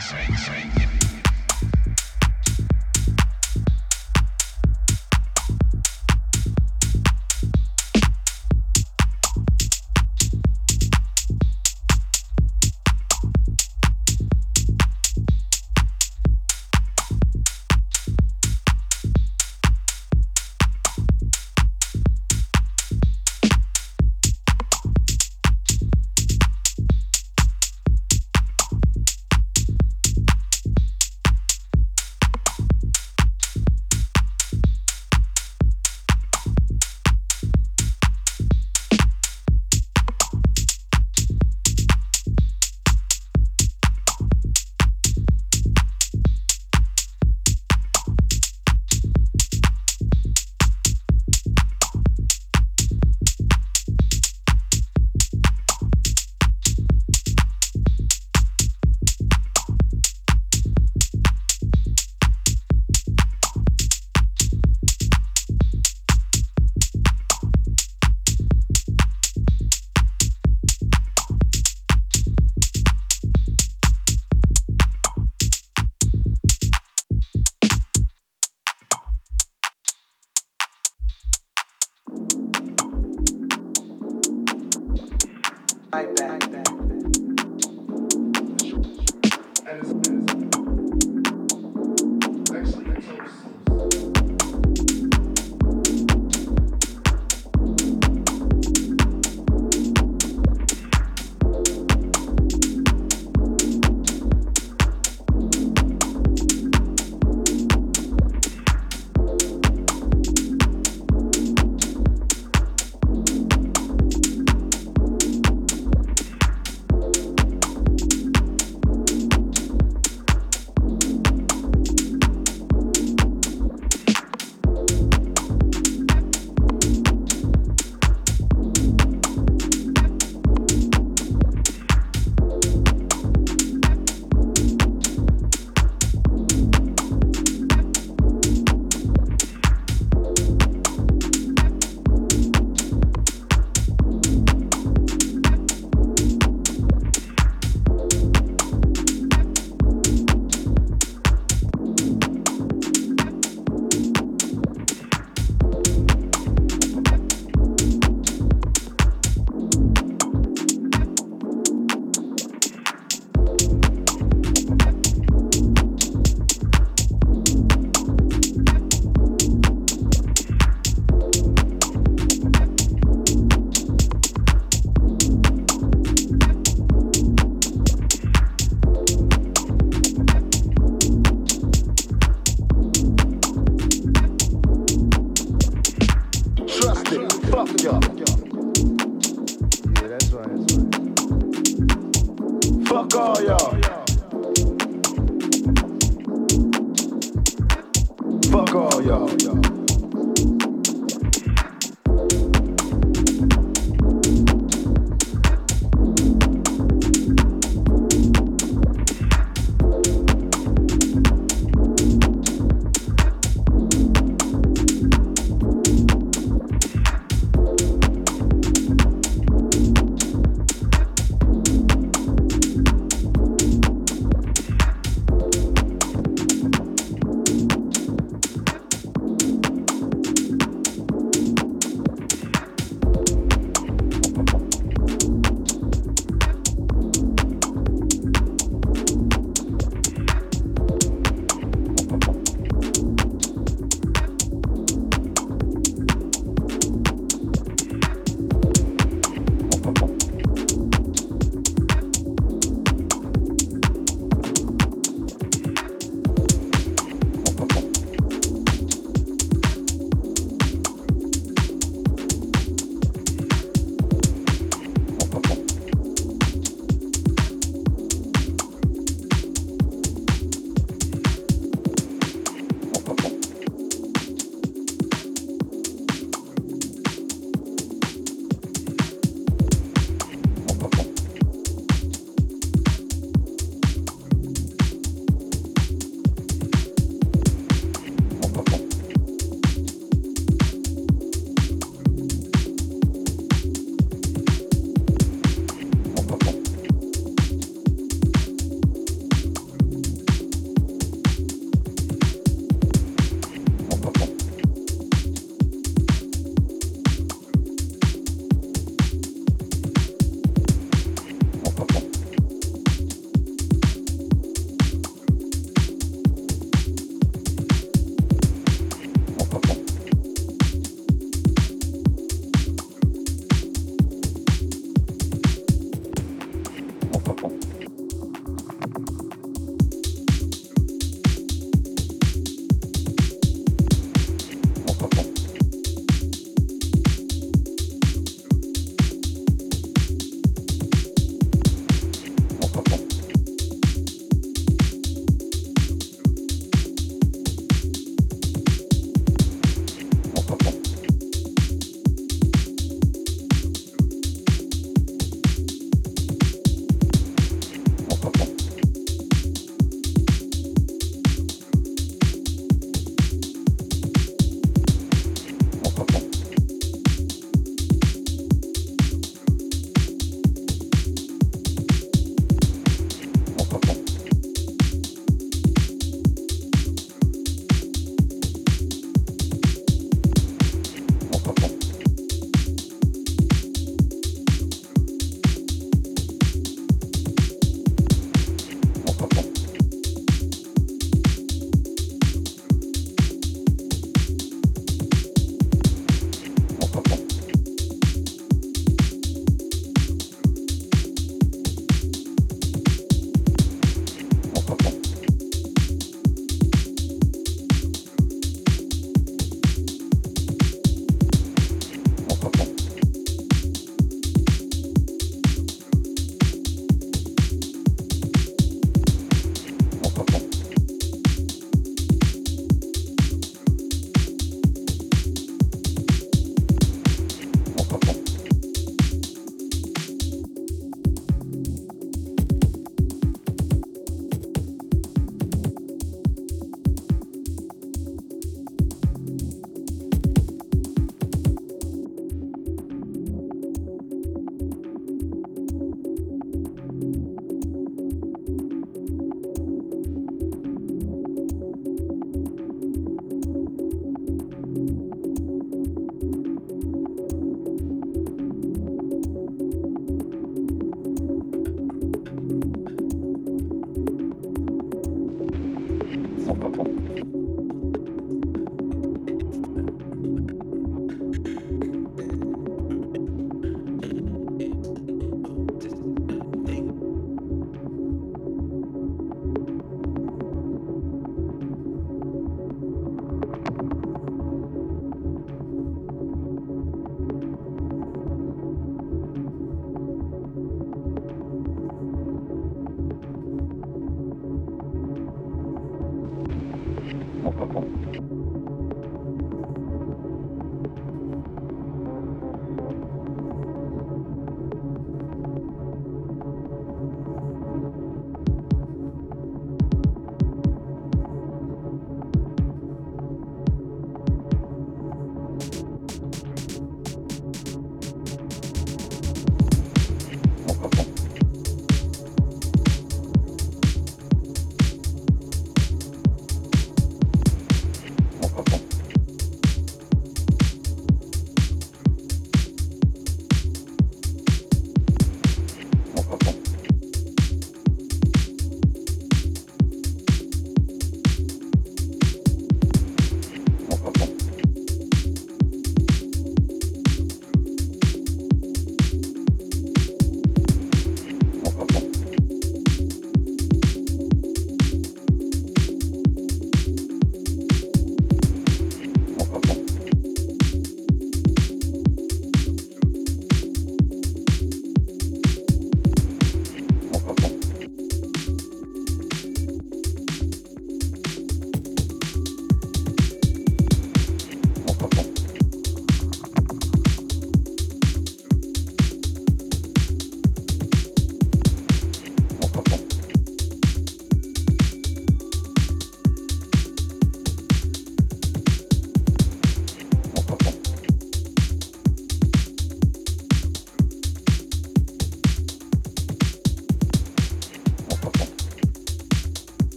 six.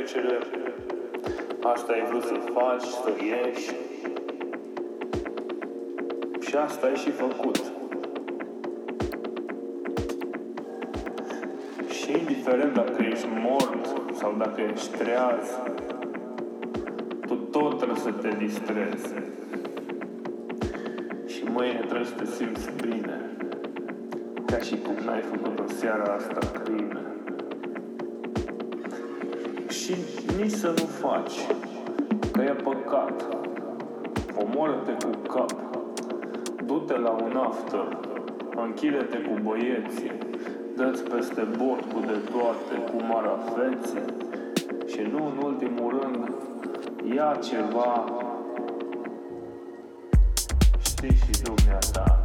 La petrecere, asta ai vrut să faci, să ieși. Și asta ai și făcut. Și indiferent dacă ești mort sau dacă ești treaz, tu tot trebuie să te distrezi. Și mâine trebuie să te simți bine. Ca și cum n-ai făcut în seara asta crime. Și nici să nu faci, că e păcat. Omoră-te cu cap. Du-te la un after. Închide-te cu băieții. Dă-ți peste bord cu de toate, cu marafețe. Și nu în ultimul rând, ia ceva. Știi și dumneata.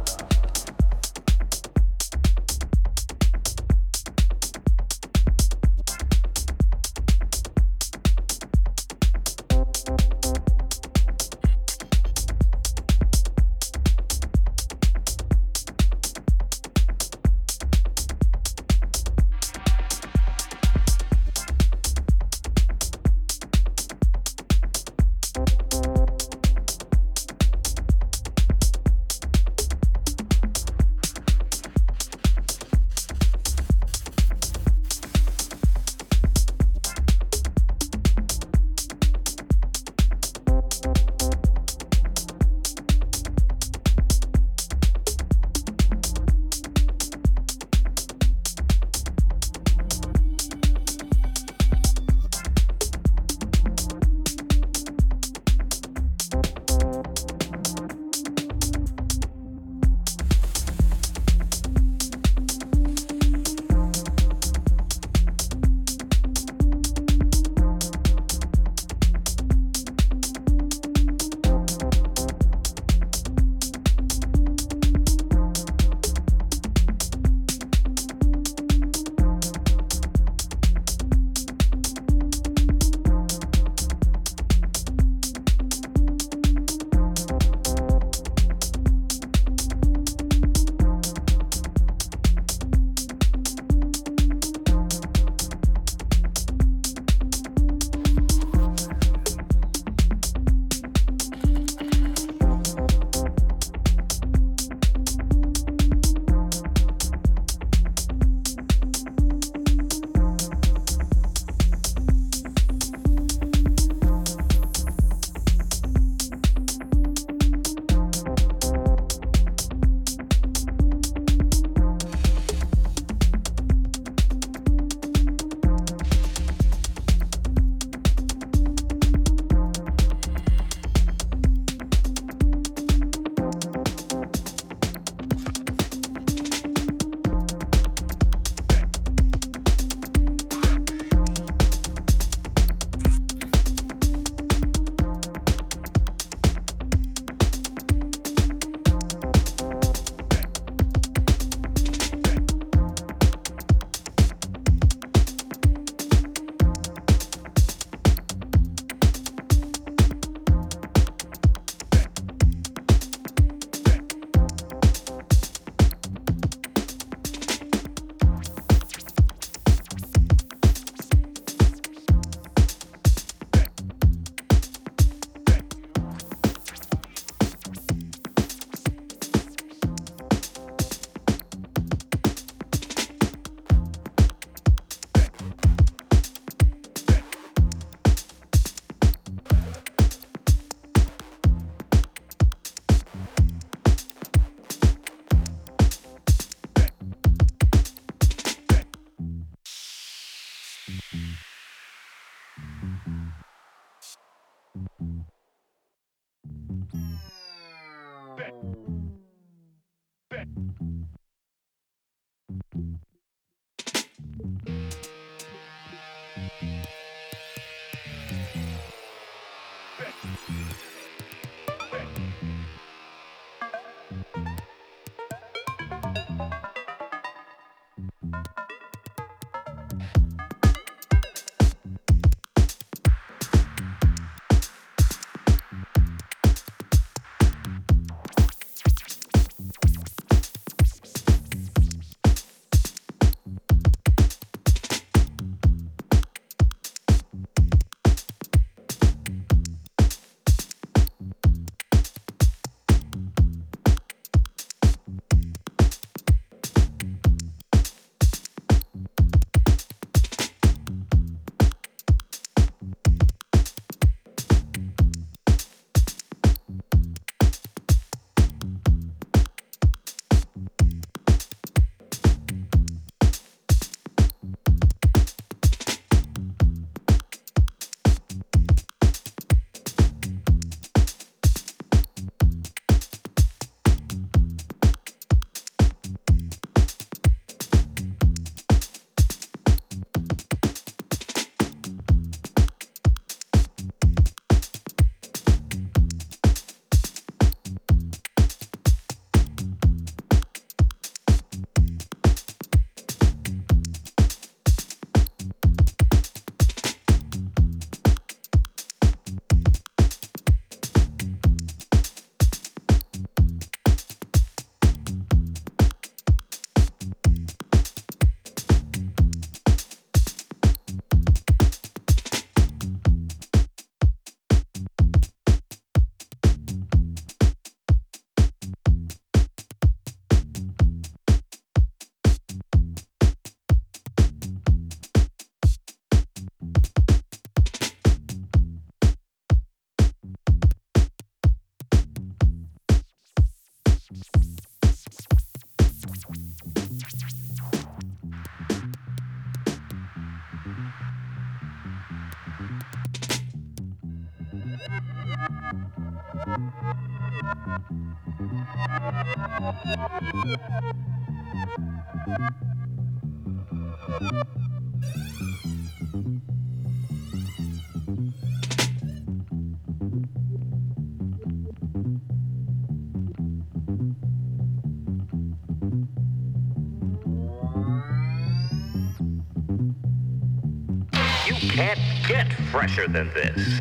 Fresher than this.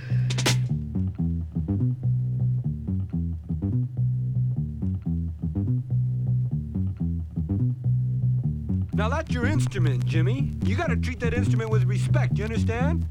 Now that's your instrument, Jimmy. You gotta treat that instrument with respect, you understand?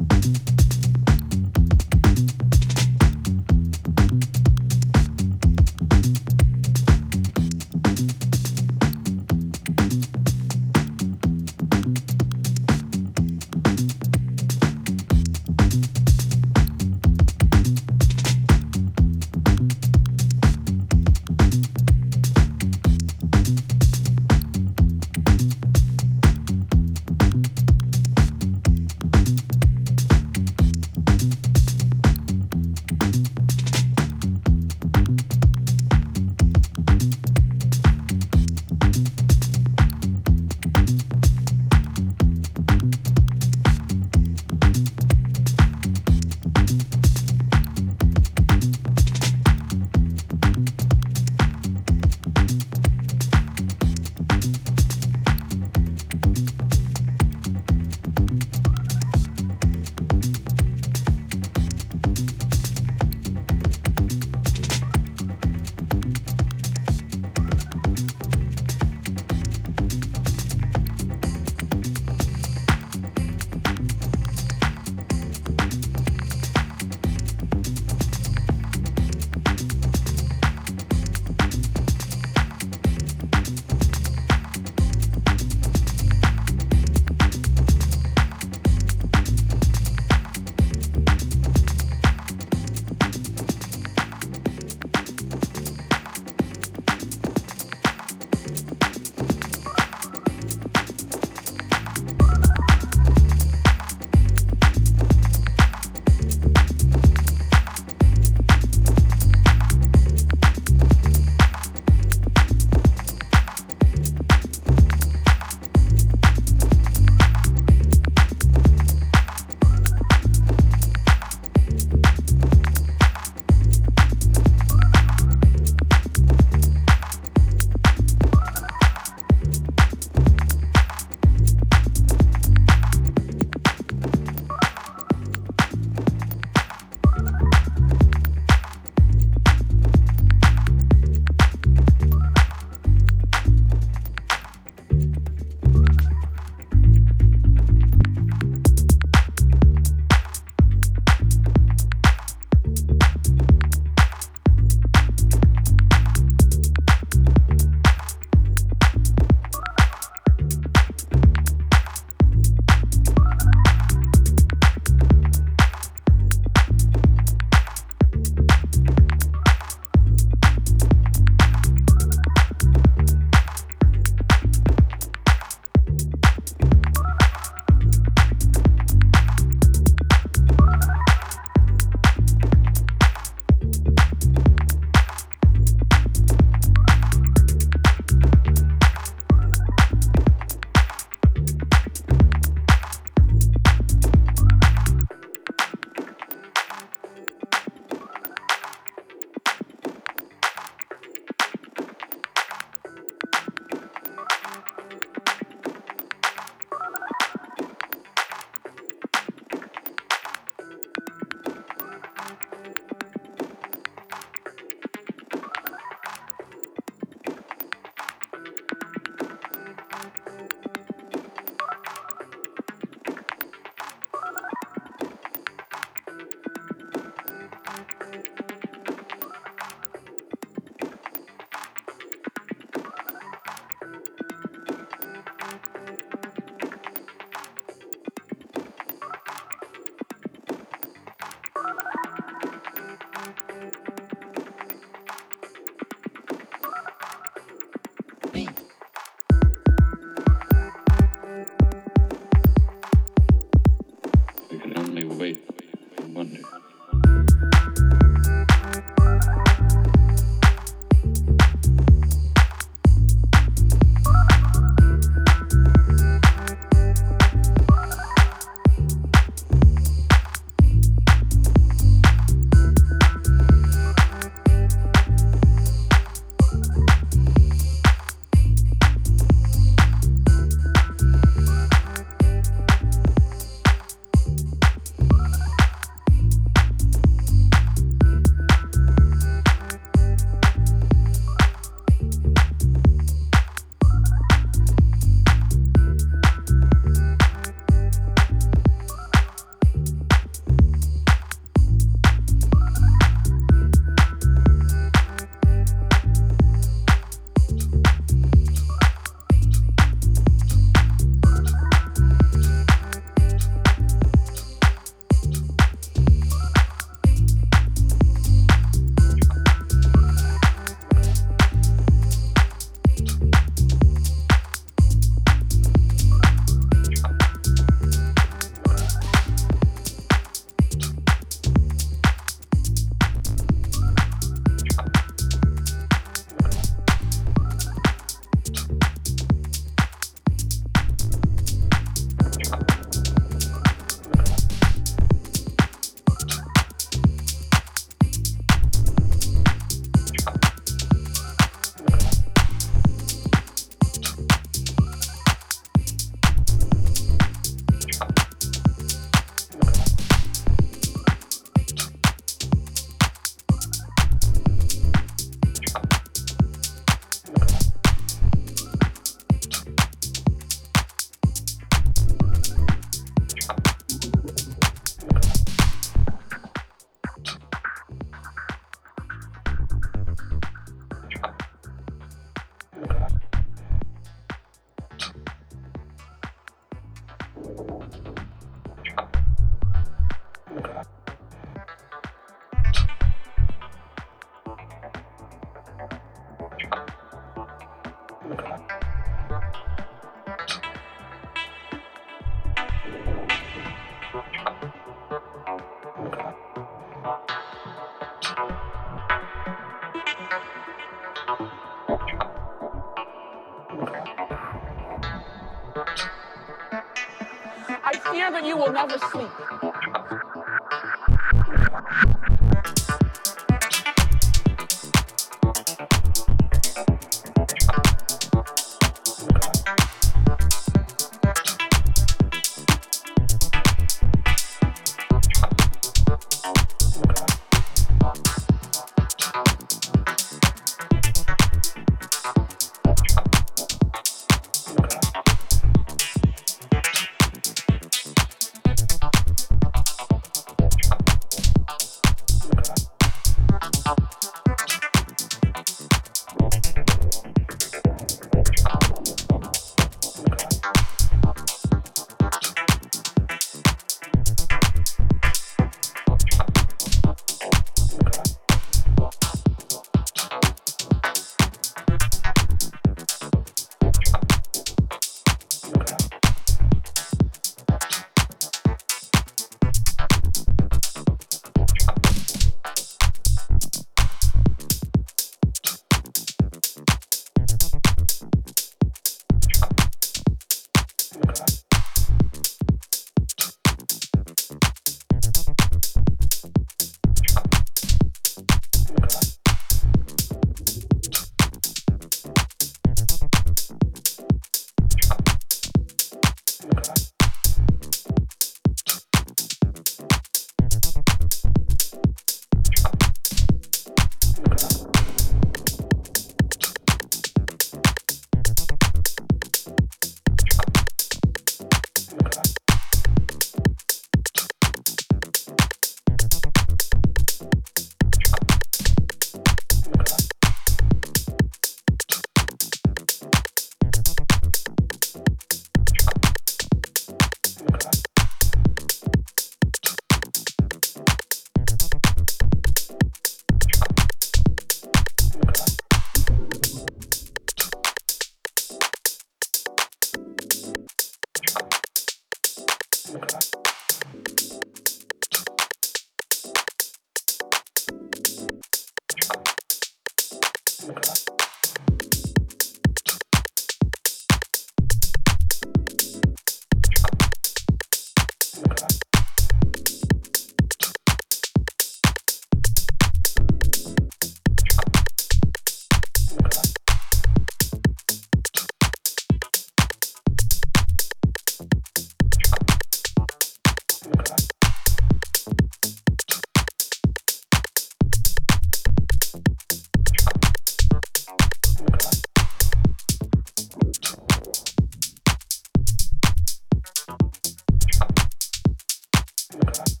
Thank you.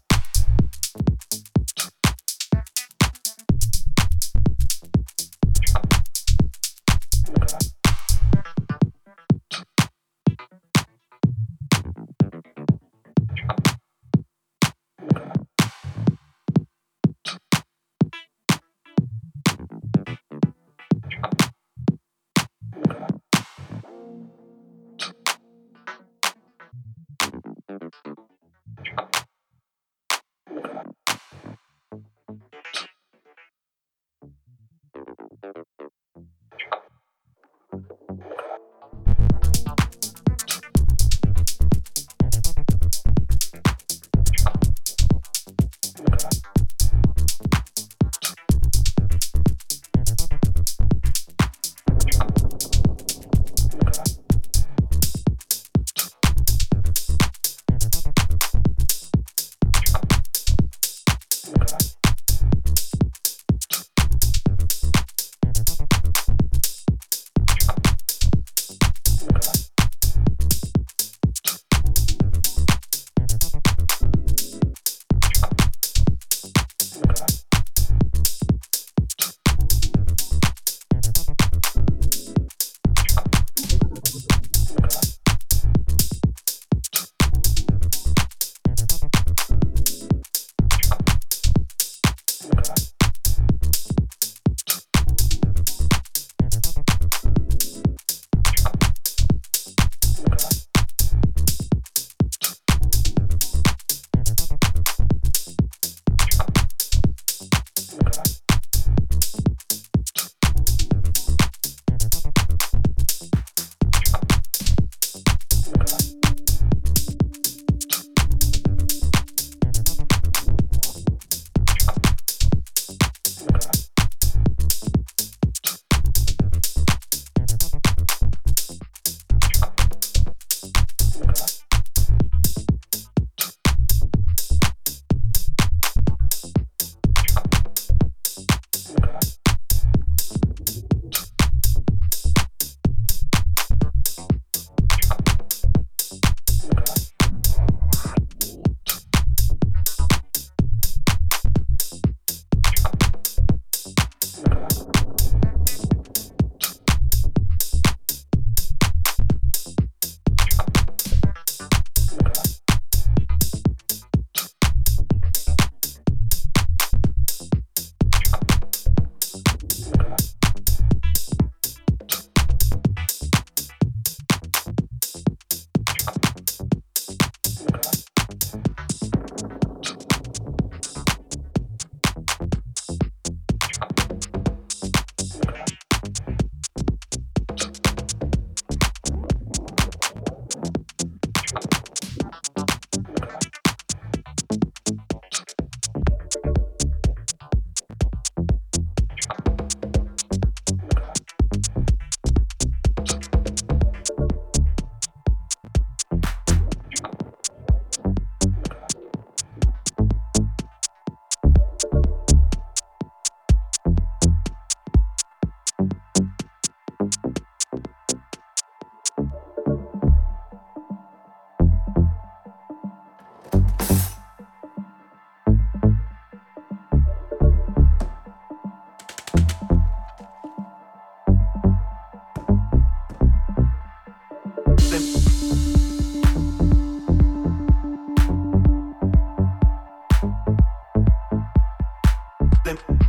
Дякувати.